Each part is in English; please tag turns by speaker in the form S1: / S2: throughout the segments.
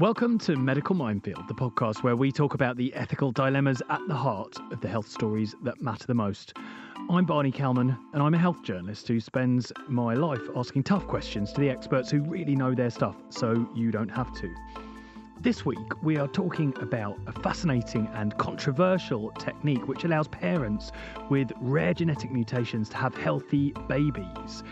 S1: Welcome to Medical Minefield, the podcast where we talk about the ethical dilemmas at the heart of the health stories that matter the most. I'm Barney Calman, and I'm a health journalist who spends my life asking tough questions to the experts who really know their stuff, so you don't have to. This week, we are talking about a fascinating and controversial technique which allows parents with rare genetic mutations to have healthy babies.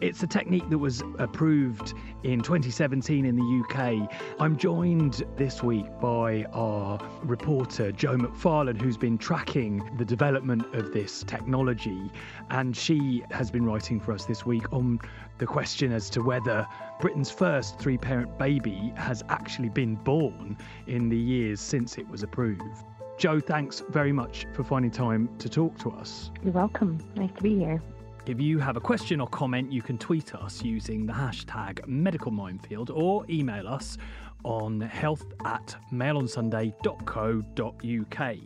S1: It's a technique that was approved in 2017 in the UK. I'm joined this week by our reporter, Jo McFarlane, who's been tracking the development of this technology. And she has been writing for us this week on the question as to whether Britain's first three parent baby has actually been born in the years since it was approved. Jo, thanks very much for finding time to talk to us.
S2: You're welcome. Nice to be here.
S1: If you have a question or comment, you can tweet us using the hashtag Medical Minefield or email us on health at mailonsunday.co.uk.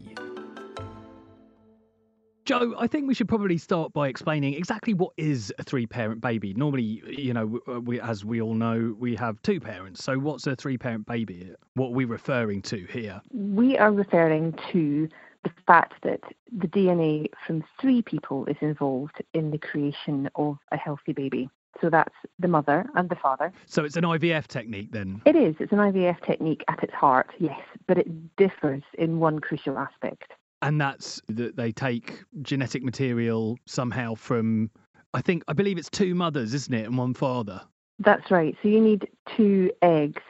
S1: Jo, I think we should probably start by explaining exactly what is a three-parent baby. Normally, you know, uh, we, as we all know, we have two parents. So, what's a three-parent baby? What are we referring to here?
S2: We are referring to the fact that the DNA from three people is involved in the creation of a healthy baby. So that's the mother and the father.
S1: So it's an IVF technique then?
S2: It is. It's an IVF technique at its heart, yes, but it differs in one crucial aspect.
S1: And that's that they take genetic material somehow from, I think, I believe it's two mothers, isn't it, and one father?
S2: That's right. So you need two eggs.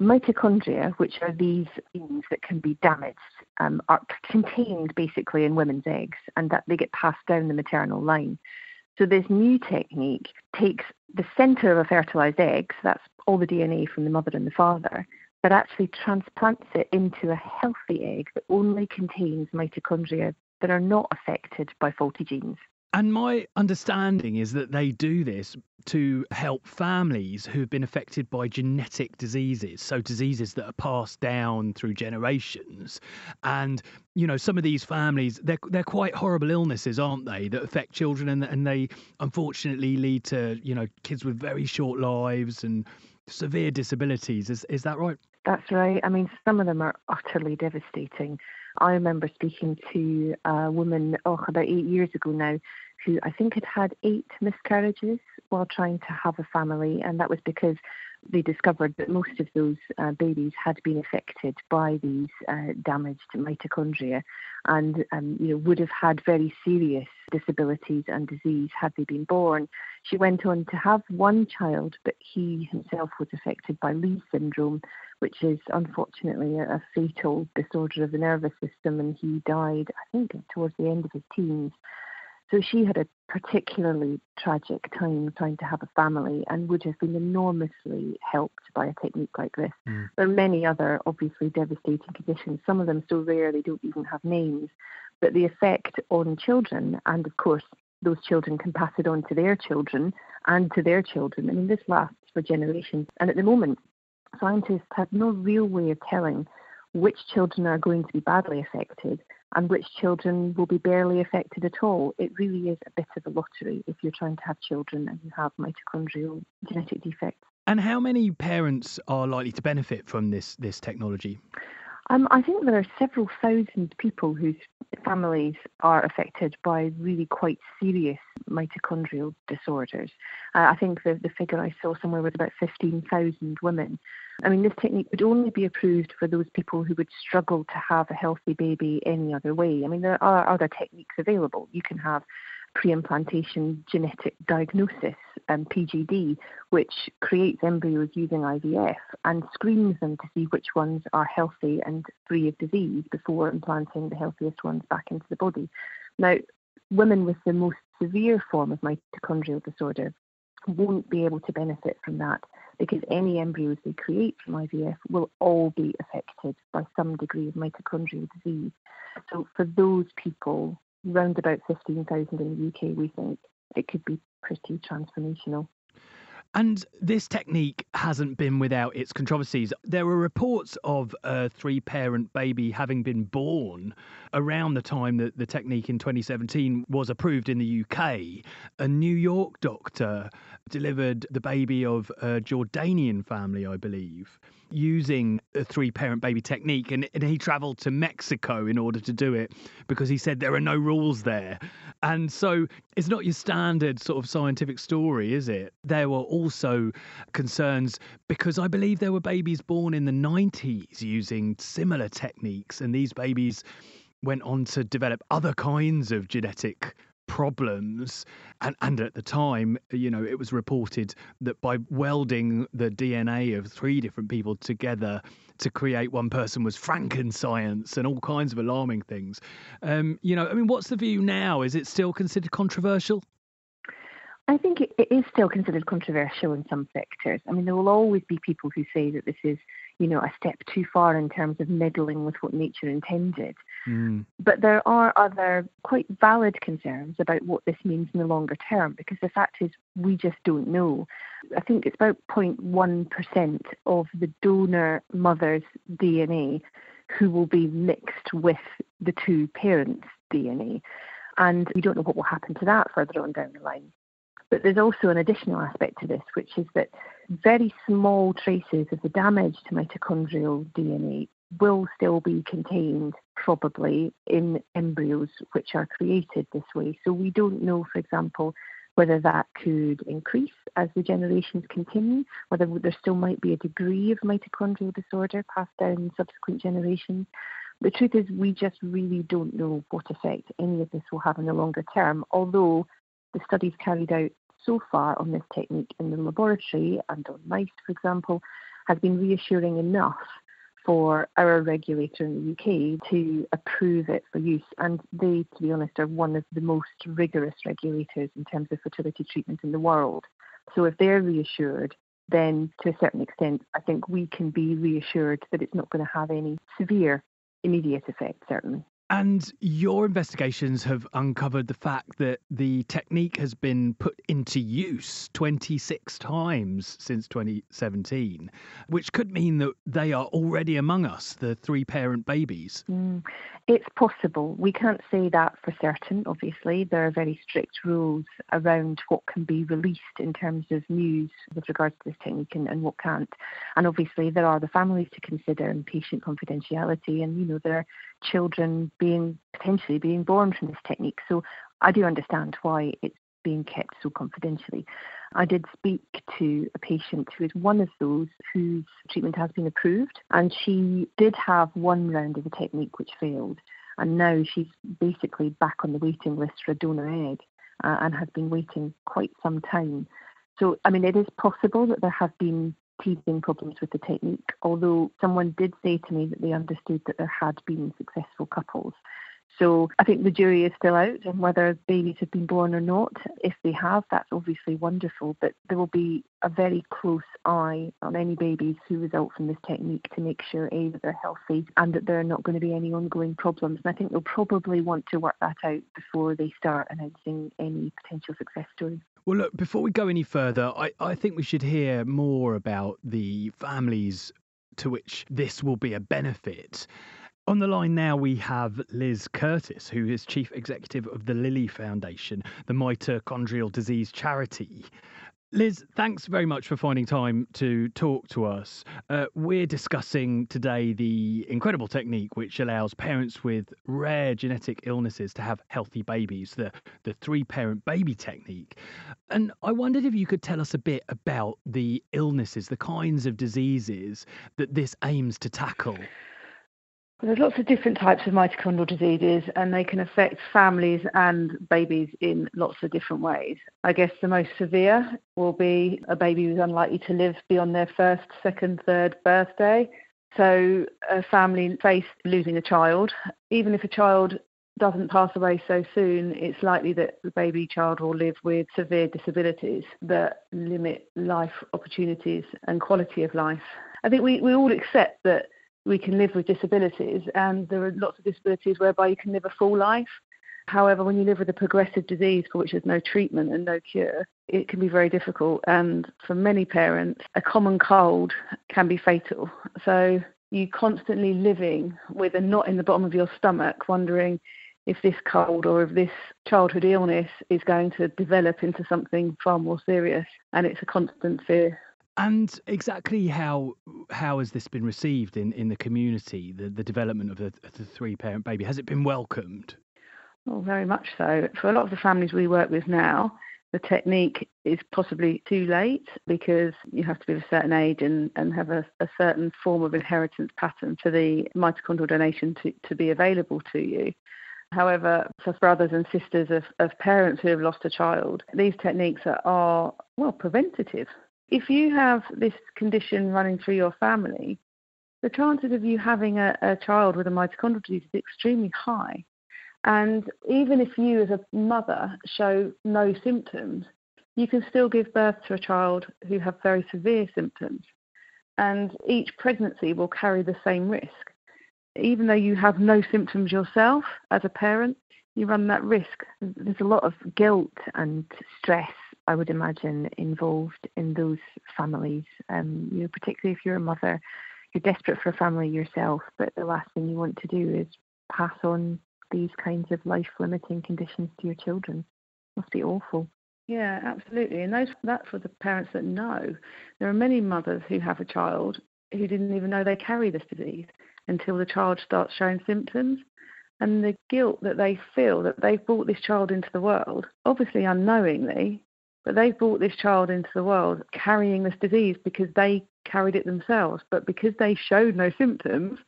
S2: Mitochondria, which are these genes that can be damaged, um, are contained basically in women's eggs and that they get passed down the maternal line. So this new technique takes the center of a fertilized egg, so that's all the DNA from the mother and the father, but actually transplants it into a healthy egg that only contains mitochondria that are not affected by faulty genes.
S1: And my understanding is that they do this to help families who've been affected by genetic diseases, so diseases that are passed down through generations. And you know, some of these families they're they're quite horrible illnesses, aren't they, that affect children and and they unfortunately lead to you know kids with very short lives and severe disabilities. Is is that right?
S2: That's right. I mean, some of them are utterly devastating. I remember speaking to a woman, oh, about eight years ago now, who I think had had eight miscarriages while trying to have a family, and that was because they discovered that most of those uh, babies had been affected by these uh, damaged mitochondria, and um, you know would have had very serious disabilities and disease had they been born. She went on to have one child, but he himself was affected by Leigh syndrome, which is unfortunately a, a fatal disorder of the nervous system, and he died, I think, towards the end of his teens. So she had a particularly tragic time trying to have a family and would have been enormously helped by a technique like this. Mm. There are many other obviously devastating conditions, some of them so rare they don't even have names, but the effect on children, and of course, those children can pass it on to their children and to their children. I mean, this lasts for generations. And at the moment, scientists have no real way of telling which children are going to be badly affected and which children will be barely affected at all. It really is a bit of a lottery if you're trying to have children and you have mitochondrial genetic defects.
S1: And how many parents are likely to benefit from this this technology?
S2: Um, I think there are several thousand people whose families are affected by really quite serious mitochondrial disorders. Uh, I think the, the figure I saw somewhere was about 15,000 women. I mean, this technique would only be approved for those people who would struggle to have a healthy baby any other way. I mean, there are other techniques available. You can have pre-implantation genetic diagnosis, um, PGD, which creates embryos using IVF and screens them to see which ones are healthy and free of disease before implanting the healthiest ones back into the body. Now, women with the most severe form of mitochondrial disorder won't be able to benefit from that because any embryos they create from IVF will all be affected by some degree of mitochondrial disease. So for those people, round about 15,000 in the UK, we think it could be pretty transformational.
S1: And this technique hasn't been without its controversies. There were reports of a three parent baby having been born around the time that the technique in 2017 was approved in the UK. A New York doctor delivered the baby of a Jordanian family, I believe using a three parent baby technique and, and he traveled to Mexico in order to do it because he said there are no rules there. And so it's not your standard sort of scientific story, is it? There were also concerns because I believe there were babies born in the 90s using similar techniques, and these babies went on to develop other kinds of genetic problems and and at the time you know it was reported that by welding the DNA of three different people together to create one person was Franken-science and all kinds of alarming things um, you know I mean what's the view now is it still considered controversial
S2: I think it, it is still considered controversial in some sectors. I mean, there will always be people who say that this is, you know, a step too far in terms of meddling with what nature intended. Mm. But there are other quite valid concerns about what this means in the longer term because the fact is we just don't know. I think it's about 0.1% of the donor mother's DNA who will be mixed with the two parents' DNA. And we don't know what will happen to that further on down the line. But there's also an additional aspect to this, which is that very small traces of the damage to mitochondrial DNA will still be contained probably in embryos which are created this way. So we don't know, for example, whether that could increase as the generations continue, whether there still might be a degree of mitochondrial disorder passed down in subsequent generations. The truth is, we just really don't know what effect any of this will have in the longer term, although the studies carried out so far on this technique in the laboratory and on mice, for example, has been reassuring enough for our regulator in the UK to approve it for use. And they, to be honest, are one of the most rigorous regulators in terms of fertility treatment in the world. So if they're reassured, then to a certain extent, I think we can be reassured that it's not going to have any severe immediate effect, certainly.
S1: And your investigations have uncovered the fact that the technique has been put into use 26 times since 2017, which could mean that they are already among us, the three parent babies. Mm,
S2: it's possible. We can't say that for certain, obviously. There are very strict rules around what can be released in terms of news with regards to this technique and, and what can't. And obviously, there are the families to consider and patient confidentiality, and, you know, there are children being potentially being born from this technique. So I do understand why it's being kept so confidentially. I did speak to a patient who is one of those whose treatment has been approved, and she did have one round of the technique which failed, and now she's basically back on the waiting list for a donor egg uh, and has been waiting quite some time. So, I mean, it is possible that there have been teething problems with the technique, although someone did say to me that they understood that there had been successful couples. So I think the jury is still out on whether babies have been born or not. If they have, that's obviously wonderful, but there will be a very close eye on any babies who result from this technique to make sure A, that they're healthy and that there are not going to be any ongoing problems. And I think they'll probably want to work that out before they start announcing any potential success stories.
S1: Well, look, before we go any further, I, I think we should hear more about the families to which this will be a benefit. On the line now, we have Liz Curtis, who is Chief Executive of the Lily Foundation, the mitochondrial disease charity. Liz, thanks very much for finding time to talk to us. Uh, we're discussing today the incredible technique which allows parents with rare genetic illnesses to have healthy babies, the, the three parent baby technique. And I wondered if you could tell us a bit about the illnesses, the kinds of diseases that this aims to tackle.
S3: There's lots of different types of mitochondrial diseases, and they can affect families and babies in lots of different ways. I guess the most severe will be a baby who's unlikely to live beyond their first, second, third birthday. So, a family face losing a child, even if a child doesn't pass away so soon, it's likely that the baby child will live with severe disabilities that limit life opportunities and quality of life. I think we, we all accept that we can live with disabilities, and there are lots of disabilities whereby you can live a full life. However, when you live with a progressive disease for which there's no treatment and no cure, it can be very difficult. And for many parents, a common cold can be fatal. So you constantly living with a knot in the bottom of your stomach, wondering if this cold or if this childhood illness is going to develop into something far more serious. And it's a constant fear.
S1: And exactly how how has this been received in, in the community? The the development of the, the three parent baby has it been welcomed?
S3: Oh, very much so. For a lot of the families we work with now, the technique is possibly too late because you have to be of a certain age and, and have a, a certain form of inheritance pattern for the mitochondrial donation to, to be available to you. However, for brothers and sisters of, of parents who have lost a child, these techniques are, are, well, preventative. If you have this condition running through your family, the chances of you having a, a child with a mitochondrial disease is extremely high. And even if you, as a mother, show no symptoms, you can still give birth to a child who have very severe symptoms. And each pregnancy will carry the same risk. Even though you have no symptoms yourself as a parent, you run that risk.
S2: There's a lot of guilt and stress, I would imagine, involved in those families. Um, you know, particularly if you're a mother, you're desperate for a family yourself, but the last thing you want to do is pass on these kinds of life limiting conditions to your children. Must be awful.
S3: Yeah, absolutely. And those, that's for the parents that know. There are many mothers who have a child who didn't even know they carry this disease until the child starts showing symptoms. And the guilt that they feel that they've brought this child into the world, obviously unknowingly, but they've brought this child into the world carrying this disease because they carried it themselves. But because they showed no symptoms,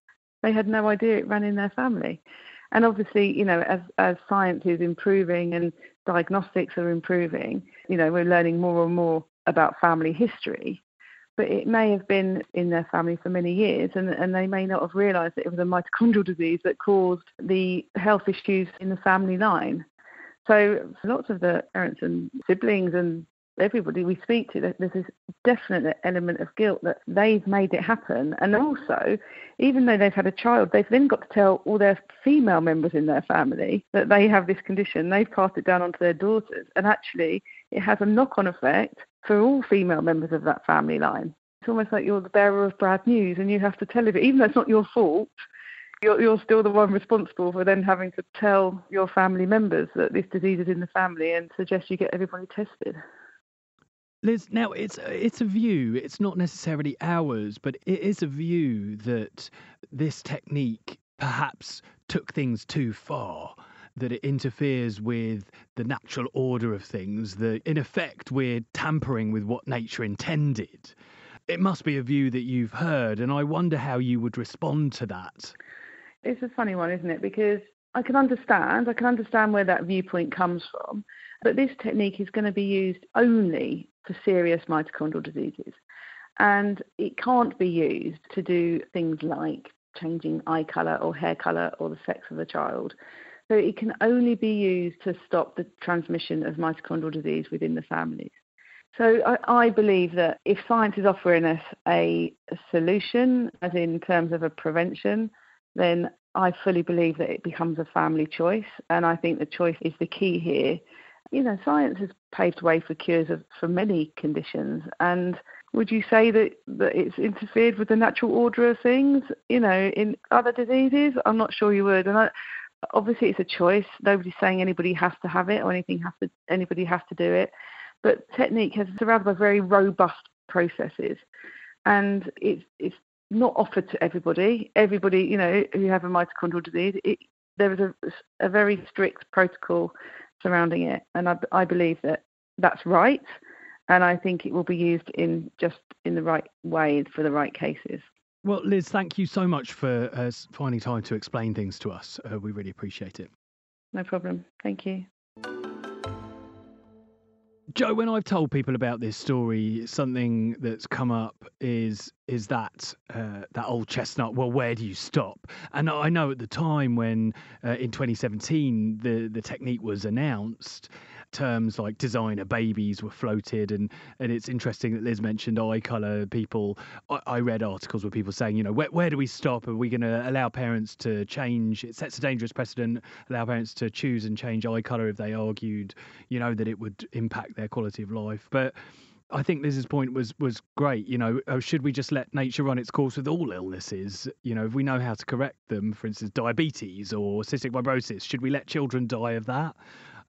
S3: they had no idea it ran in their family. And obviously, you know, as, as science is improving and diagnostics are improving, you know, we're learning more and more about family history. But it may have been in their family for many years, and, and they may not have realised that it was a mitochondrial disease that caused the health issues in the family line. So lots of the parents and siblings and everybody we speak to, there's this definite element of guilt that they've made it happen. And also, even though they've had a child, they've then got to tell all their female members in their family that they have this condition. They've passed it down onto their daughters. And actually, it has a knock on effect for all female members of that family line. It's almost like you're the bearer of bad news and you have to tell it, even though it's not your fault. You're, you're still the one responsible for then having to tell your family members that this disease is in the family and suggest you get everybody tested.
S1: Liz, now it's it's a view. It's not necessarily ours, but it is a view that this technique perhaps took things too far. That it interferes with the natural order of things. That in effect we're tampering with what nature intended. It must be a view that you've heard, and I wonder how you would respond to that.
S3: It's a funny one, isn't it? Because I can understand. I can understand where that viewpoint comes from. But this technique is going to be used only for serious mitochondrial diseases. And it can't be used to do things like changing eye colour or hair colour or the sex of the child. So it can only be used to stop the transmission of mitochondrial disease within the families. So I, I believe that if science is offering us a, a solution, as in terms of a prevention, then I fully believe that it becomes a family choice. And I think the choice is the key here you know, science has paved the way for cures of, for many conditions. And would you say that, that it's interfered with the natural order of things, you know, in other diseases? I'm not sure you would. And I, obviously, it's a choice. Nobody's saying anybody has to have it or anything has to anybody has to do it. But technique has surrounded by very robust processes, and it's it's not offered to everybody. Everybody, you know, who have a mitochondrial disease, it, there is a, a very strict protocol surrounding it. And I, I believe that that's right. And I think it will be used in just in the right way for the right cases.
S1: Well, Liz, thank you so much for uh, finding time to explain things to us. Uh, we really appreciate it.
S3: No problem. Thank you.
S1: Jo, when I've told people about this story, something that's come up is is that uh, that old chestnut. Well, where do you stop? And I know at the time when uh, in 2017 the the technique was announced, terms like designer babies were floated, and and it's interesting that Liz mentioned eye color. People, I, I read articles where people saying, you know, where where do we stop? Are we going to allow parents to change? It sets a dangerous precedent. Allow parents to choose and change eye color if they argued, you know, that it would impact their quality of life, but. I think Liz's point was was great. You know, oh, should we just let nature run its course with all illnesses? You know, if we know how to correct them, for instance, diabetes or cystic fibrosis, should we let children die of that?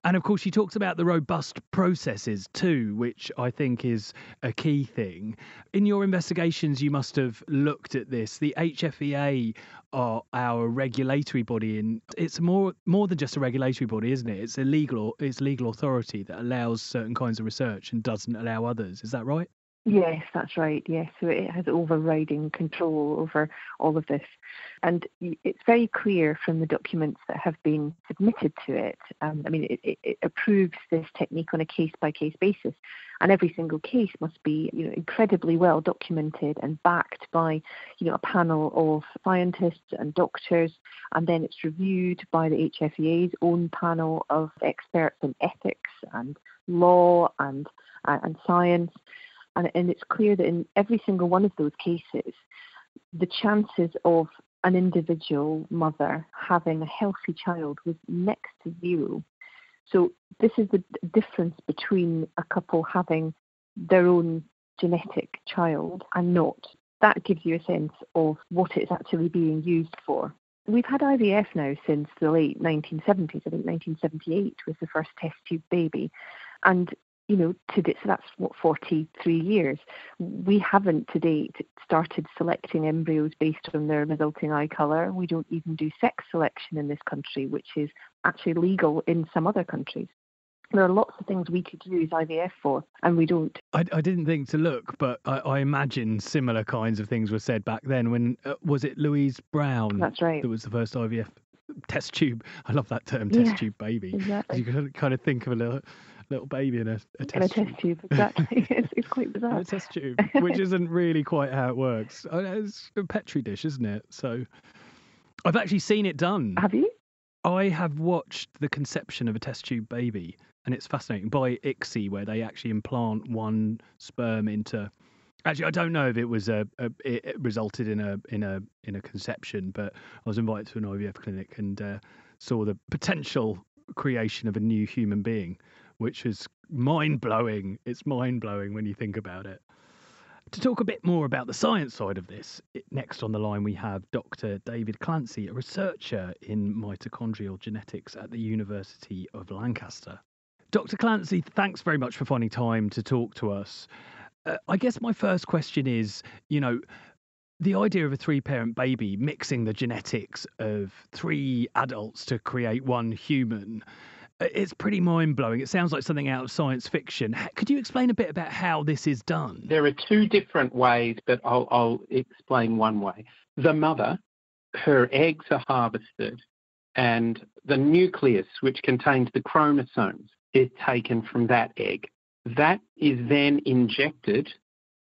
S1: And of course, she talks about the robust processes too, which I think is a key thing. In your investigations, you must have looked at this. The HFEA are our regulatory body, and it's more more than just a regulatory body, isn't it? It's a legal it's legal authority that allows certain kinds of research and doesn't allow others. Is that right?
S2: Yes, that's right. Yes, so it has overriding control over all of this. And it's very clear from the documents that have been submitted to it. Um, I mean, it, it, approves this technique on a case by case basis. And every single case must be you know, incredibly well documented and backed by you know, a panel of scientists and doctors. And then it's reviewed by the HFEA's own panel of experts in ethics and law and, and science. And, and it's clear that in every single one of those cases, the chances of an individual mother having a healthy child was next to zero. So this is the difference between a couple having their own genetic child and not. That gives you a sense of what it's actually being used for. We've had IVF now since the late 1970s. I think 1978 was the first test tube baby. And you know, to date, so that's what 43 years. We haven't to date started selecting embryos based on their resulting eye colour. We don't even do sex selection in this country, which is actually legal in some other countries. There are lots of things we could use IVF for, and we don't.
S1: I, I didn't think to look, but I, I, imagine similar kinds of things were said back then. When uh, was it Louise Brown?
S2: That's right.
S1: That was the first IVF test tube. I love that term, test
S2: yeah,
S1: tube baby.
S2: Exactly.
S1: You can kind of think of a little little baby in a, a
S2: test in a test tube. Exactly, it's, it's quite bizarre.
S1: a test tube, which isn't really quite how it works. Oh, it's a petri dish, isn't it? So, I've actually seen it done.
S2: Have you?
S1: I have watched the conception of a test tube baby, and it's fascinating by ICSI, where they actually implant one sperm into. Actually, I don't know if it was a, a it resulted in a in a in a conception, but I was invited to an IVF clinic and uh, saw the potential creation of a new human being which is mind blowing. It's mind blowing when you think about it. To talk a bit more about the science side of this, next on the line we have Dr. David Clancy, a researcher in mitochondrial genetics at the University of Lancaster. Dr. Clancy, thanks very much for finding time to talk to us. Uh, I guess my first question is you know, the idea of a three parent baby mixing the genetics of three adults to create one human it's pretty mind blowing. It sounds like something out of science fiction. Could you explain a bit about how this is done?
S4: There are two different ways, but I'll, I'll explain one way. The mother, her eggs are harvested, and the nucleus, which contains the chromosomes, is taken from that egg. That is then injected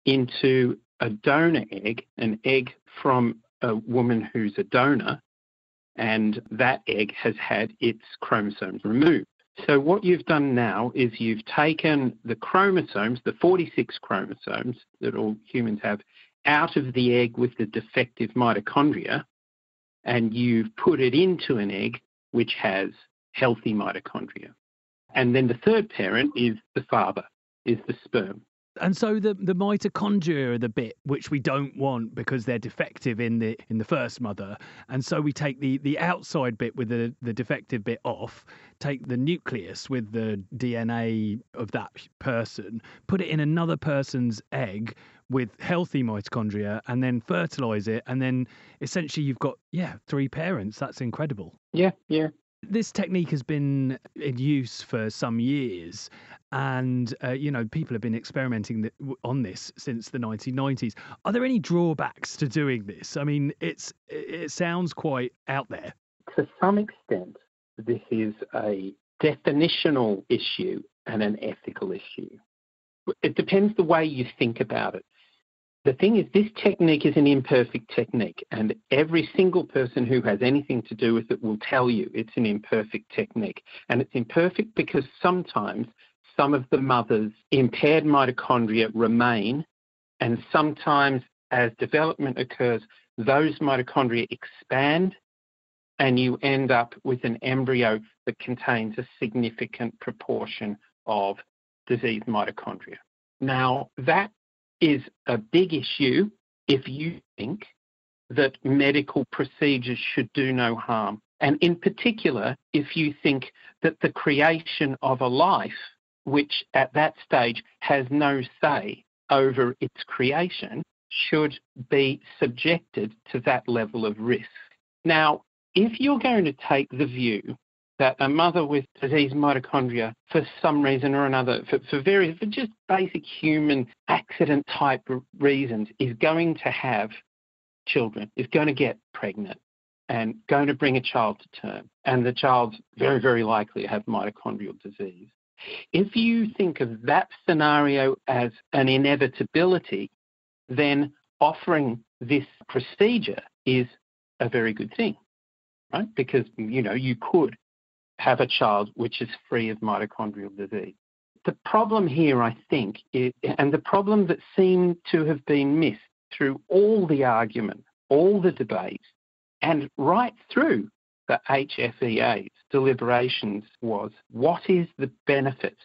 S4: into a donor egg, an egg from a woman who's a donor, and that egg has had its chromosomes removed. So what you've done now is you've taken the chromosomes, the 46 chromosomes that all humans have, out of the egg with the defective mitochondria, and you've put it into an egg which has healthy mitochondria. And then the third parent is the father, is the sperm
S1: and so the the mitochondria are the bit which we don't want because they're defective in the in the first mother. And so we take the the outside bit with the the defective bit off take the nucleus with the dna of that person put it in another person's egg with healthy mitochondria and then fertilize it. And then essentially you've got yeah three parents. That's incredible.
S4: Yeah yeah.
S1: This technique has been in use for some years, and uh, you know people have been experimenting on this since the 1990s. Are there any drawbacks to doing this? I mean, it's it sounds quite out there.
S4: To some extent, this is a definitional issue and an ethical issue. It depends the way you think about it. the thing is, this technique is an imperfect technique, and every single person who has anything to do with it will tell you it's an imperfect technique. And it's imperfect because sometimes some of the mother's impaired mitochondria remain, and sometimes as development occurs, those mitochondria expand, and you end up with an embryo that contains a significant proportion of diseased mitochondria. Now, that is a big issue if you think that medical procedures should do no harm. And in particular, if you think that the creation of a life, which at that stage has no say over its creation, should be subjected to that level of risk. Now, if you're going to take the view that a mother with diseased mitochondria, for some reason or another, for, for various, for just basic human accident type reasons, is going to have children, is going to get pregnant and going to bring a child to term, and the child's very, very likely to have mitochondrial disease. If you think of that scenario as an inevitability, then offering this procedure is a very good thing, right? Because, you know, you could have a child which is free of mitochondrial disease. The problem here, I think, is, and the problem that seemed to have been missed through all the argument, all the debate, and right through the HFEA's deliberations was what is the benefit?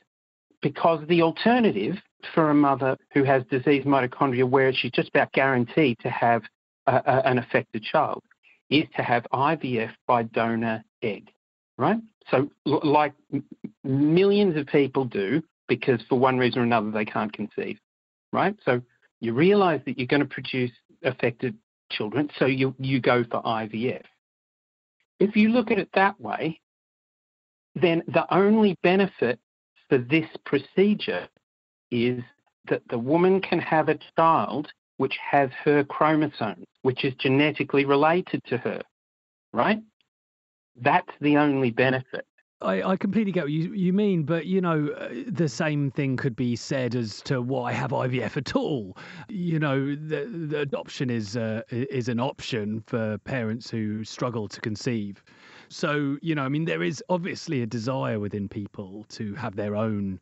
S4: Because the alternative for a mother who has diseased mitochondria where she's just about guaranteed to have a, a, an affected child is to have IVF by donor egg, right? So, like millions of people do, because for one reason or another they can't conceive, right? So, you realize that you're going to produce affected children, so you, you go for IVF. If you look at it that way, then the only benefit for this procedure is that the woman can have a child which has her chromosomes, which is genetically related to her, right? That's the only benefit.
S1: I, I completely get what you, you mean, but you know, uh, the same thing could be said as to why have IVF at all. You know, the, the adoption is uh, is an option for parents who struggle to conceive. So you know, I mean, there is obviously a desire within people to have their own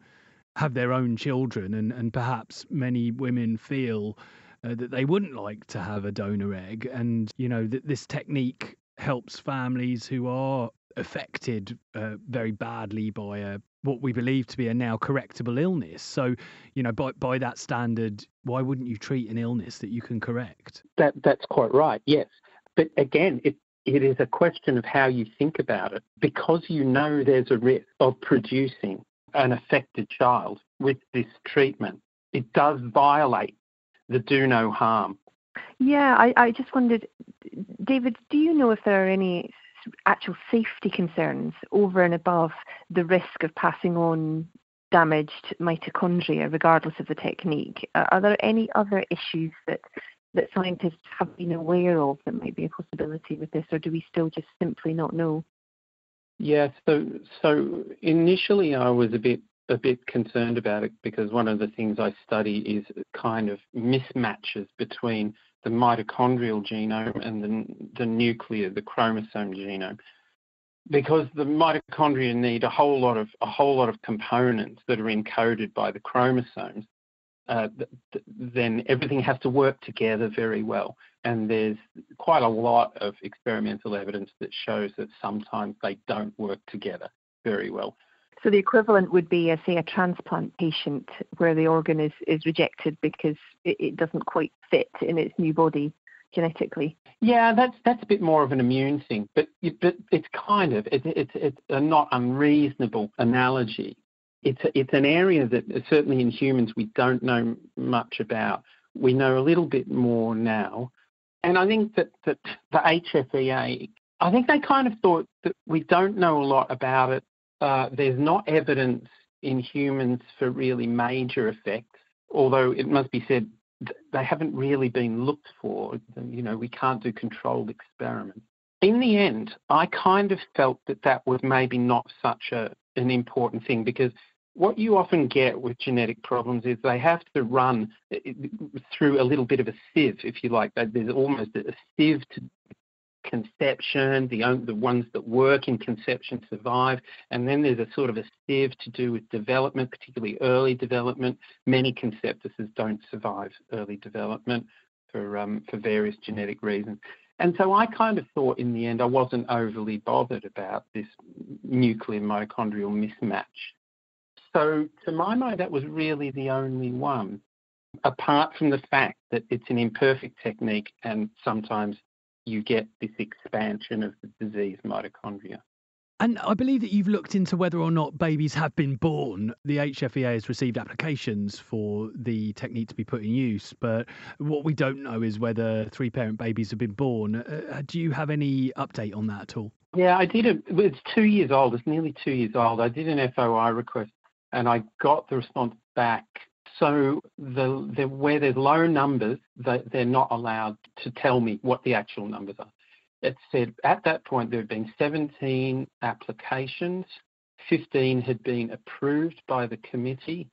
S1: have their own children, and and perhaps many women feel uh, that they wouldn't like to have a donor egg, and you know that this technique helps families who are affected uh, very badly by a what we believe to be a now correctable illness. So, you know, by by that standard, why wouldn't you treat an illness that you can correct?
S4: That that's quite right. Yes, but again, it it is a question of how you think about it. Because you know there's a risk of producing an affected child with this treatment, it does violate the do no harm
S2: yeah, I, I just wondered, David, do you know if there are any actual safety concerns over and above the risk of passing on damaged mitochondria, regardless of the technique? Are there any other issues that that scientists have been aware of that might be a possibility with this, or do we still just simply not know?
S4: Yeah, so so initially I was a bit a bit concerned about it because one of the things I study is kind of mismatches between the mitochondrial genome and the, the nuclear, the chromosome genome. Because the mitochondria need a whole lot of a whole lot of components that are encoded by the chromosomes, uh, th- th- then everything has to work together very well. And there's quite a lot of experimental evidence that shows that sometimes they don't work together very well.
S2: So the equivalent would be, uh, say, a transplant patient where the organ is, is rejected because it, it doesn't quite fit in its new body genetically.
S4: Yeah, that's that's a bit more of an immune thing, but but it's kind of it's it's, it's a not unreasonable analogy. It's a, it's an area that certainly in humans we don't know much about. We know a little bit more now, and I think that that the HFEA, I think they kind of thought that we don't know a lot about it uh, Uh, there's not evidence in humans for really major effects, although it must be said they haven't really been looked for. You know, we can't do controlled experiments. In the end, I kind of felt that that was maybe not such a, an important thing because what you often get with genetic problems is they have to run eh, eh, through a little bit of a sieve, if you like. There's almost a sieve to conception, the, the ones that work in conception survive, and then there's a sort of a sieve to do with development, particularly early development. Many conceptuses don't survive early development for, um, for various genetic reasons. And so I kind of thought in the end I wasn't overly bothered about this nuclear mitochondrial mismatch. So to my mind, that was really the only one, apart from the fact that it's an imperfect technique and sometimes you get this expansion of the disease mitochondria.
S1: And I believe that you've looked into whether or not babies have been born. The HFEA has received applications for the technique to be put in use, but what we don't know is whether three parent babies have been born. Uh, do you have any update on that at all?
S4: Yeah, I did. A, it's two years old. It's nearly two years old. I did an FOI request and I got the response back so the, the, where there's low numbers, they, they're not allowed to tell me what the actual numbers are. It said at that point there had been 17 applications, 15 had been approved by the committee.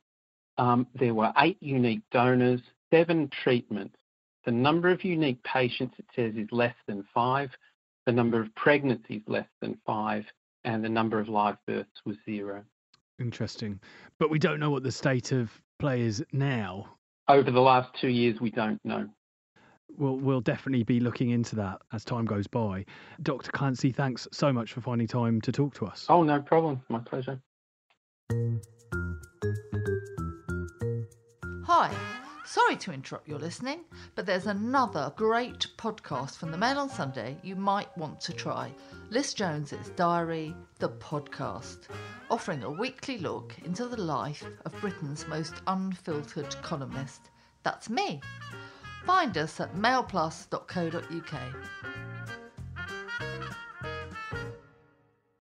S4: Um, there were eight unique donors, seven treatments. The number of unique patients, it says, is less than five. The number of pregnancies less than five, and the number of live births was zero.
S1: Interesting. But we don't know what the state of players now?
S4: Over the last two years, we don't know.
S1: We'll, we'll definitely be looking into that as time goes by. Dr. Clancy, thanks so much for finding time to talk to us.
S4: Oh, no problem. My pleasure.
S5: Hi. Sorry to interrupt your listening, but there's another great podcast from the Mail on Sunday you might want to try. Liz Jones's Diary, the podcast, offering a weekly look into the life of Britain's most unfiltered columnist. That's me. Find us at mailplus.co.uk.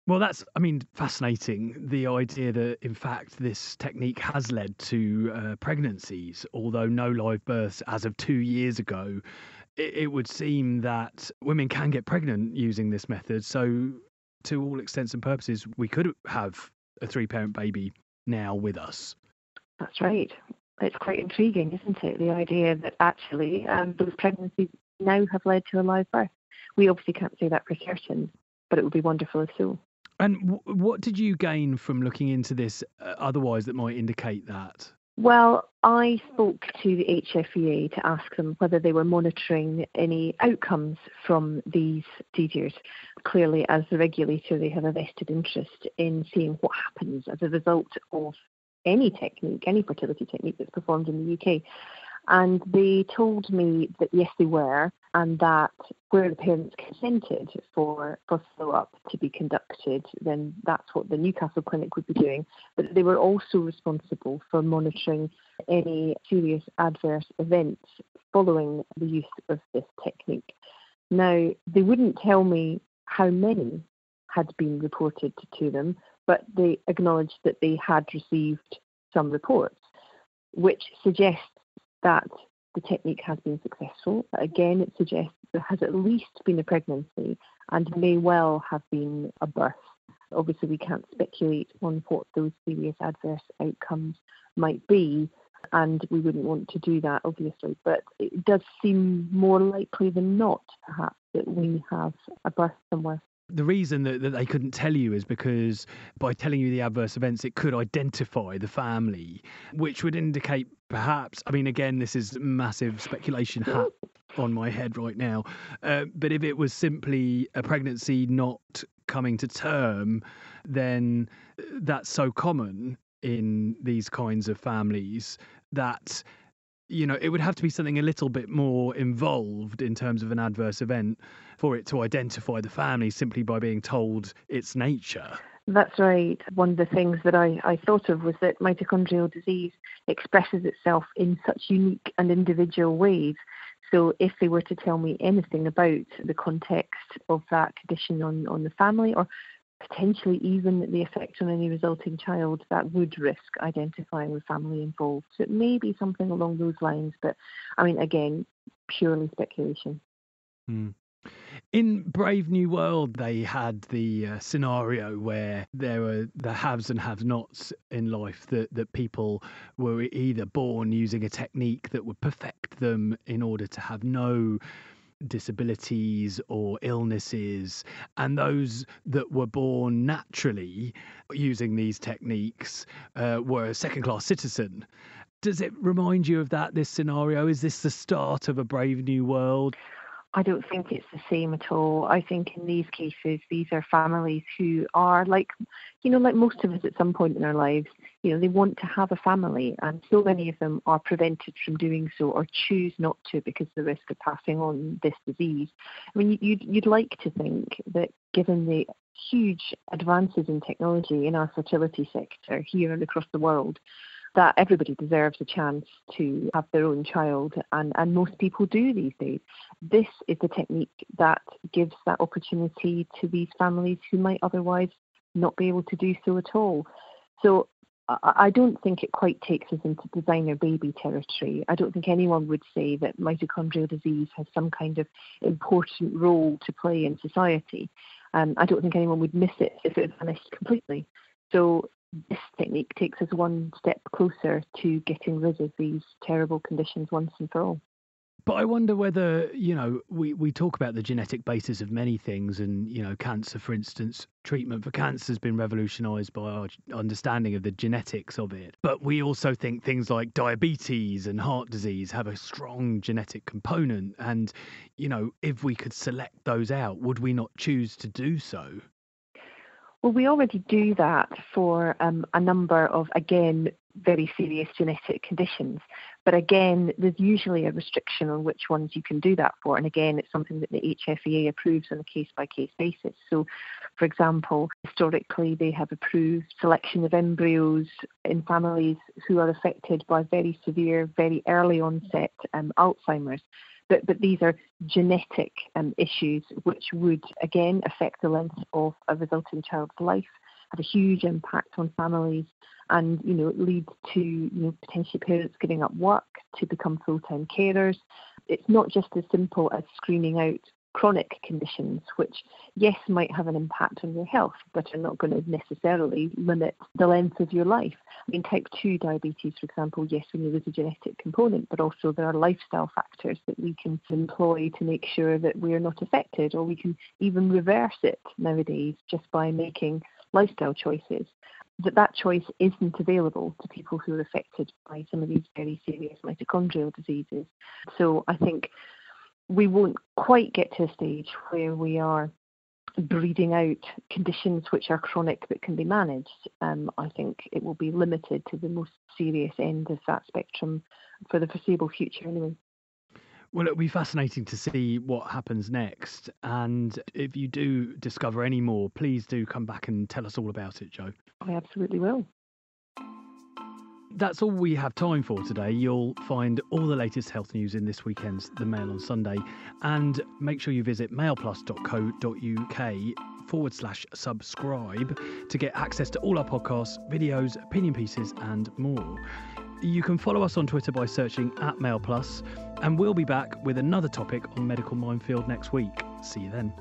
S1: Well, that's, I mean, fascinating. The idea that, in fact, this technique has led to uh, pregnancies, although no live births as of two years ago. It, it, would seem that women can get pregnant using this method. So, to all extents and purposes, we could have a three parent baby now with us.
S2: That's right. It's quite intriguing, isn't it? The idea that actually um, those pregnancies now have led to a live birth. We obviously can't say that for certain, but it would be wonderful if so.
S1: And w- what did you gain from looking into this uh, otherwise that might indicate that?
S2: Well, I spoke to the HFEA to ask them whether they were monitoring any outcomes from these procedures. Clearly, as the regulator, they have a vested interest in seeing what happens as a result of any technique, any fertility technique that's performed in the UK. And they told me that yes, they were, and that where the parents consented for, for follow up to be conducted, then that's what the Newcastle Clinic would be doing. But they were also responsible for monitoring any serious adverse events following the use of this technique. Now, they wouldn't tell me how many had been reported to them, but they acknowledged that they had received some reports, which suggests that the technique has been successful. Again, it suggests there has at least been a pregnancy and may well have been a birth. Obviously, we can't speculate on what those serious adverse outcomes might be, and we wouldn't want to do that, obviously. But it does seem more likely than not, perhaps, that we have a birth somewhere
S1: the reason that, that they couldn't tell you is because by telling you the adverse events, it could identify the family, which would indicate perhaps, I mean, again, this is massive speculation hat on my head right now, uh, but if it was simply a pregnancy not coming to term, then that's so common in these kinds of families that you know, it would have to be something a little bit more involved in terms of an adverse event for it to identify the family simply by being told its nature.
S2: That's right. One of the things that I, I thought of was that mitochondrial disease expresses itself in such unique and individual ways. So if they were to tell me anything about the context of that condition on, on the family or potentially even the effect on any resulting child that would risk identifying the family involved. So it may be something along those lines, but I mean, again, purely speculation.
S1: Hmm. In Brave New World, they had the uh, scenario where there were the haves and have nots in life that, that people were either born using a technique that would perfect them in order to have no disabilities or illnesses, and those that were born naturally using these techniques uh, were a second class citizen. Does it remind you of that, this scenario? Is this the start of a brave new world?
S2: I don't think it's the same at all. I think in these cases, these are families who are like, you know, like most of us at some point in our lives, you know, they want to have a family, and so many of them are prevented from doing so or choose not to because of the risk of passing on this disease. I mean, you'd, you'd like to think that given the huge advances in technology in our fertility sector here and across the world, that everybody deserves a chance to have their own child, and, and most people do these days. This is the technique that gives that opportunity to these families who might otherwise not be able to do so at all. So I don't think it quite takes us into designer baby territory. I don't think anyone would say that mitochondrial disease has some kind of important role to play in society. Um, I don't think anyone would miss it if it vanished completely. So this technique takes us one step closer to getting rid of these terrible conditions once and for all.
S1: But I wonder whether, you know, we, we talk about the genetic basis of many things, and, you know, cancer, for instance, treatment for cancer has been revolutionized by our understanding of the genetics of it. But we also think things like diabetes and heart disease have a strong genetic component. And, you know, if we could select those out, would we not choose to do so?
S2: Well, we already do that for um, a number of, again, very serious genetic conditions. But again, there's usually a restriction on which ones you can do that for. And again, it's something that the HFEA approves on a case by case basis. So, for example, historically, they have approved selection of embryos in families who are affected by very severe, very early onset um, Alzheimer's. But, but these are genetic um, issues which would again affect the length of a resulting child's life, have a huge impact on families, and you know lead to you know potentially parents giving up work to become full-time carers. It's not just as simple as screening out chronic conditions, which, yes, might have an impact on your health, but are not going to necessarily limit the length of your life. I mean, type 2 diabetes, for example, yes, know there's a genetic component, but also there are lifestyle factors that we can employ to make sure that we are not affected, or we can even reverse it nowadays just by making lifestyle choices. That that choice isn't available to people who are affected by some of these very serious mitochondrial diseases. So I think we won't quite get to a stage where we are breeding out conditions which are chronic but can be managed. Um, I think it will be limited to the most serious end of that spectrum for the foreseeable future, anyway.
S1: Well, it'll be fascinating to see what happens next. And if you do discover any more, please do come back and tell us all about it, Jo.
S2: I absolutely will
S1: that's all we have time for today. You'll find all the latest health news in this weekend's The Mail on Sunday. And make sure you visit mailplus.co.uk forward slash subscribe to get access to all our podcasts, videos, opinion pieces, and more. You can follow us on Twitter by searching at MailPlus, and we'll be back with another topic on Medical Minefield next week. See you then.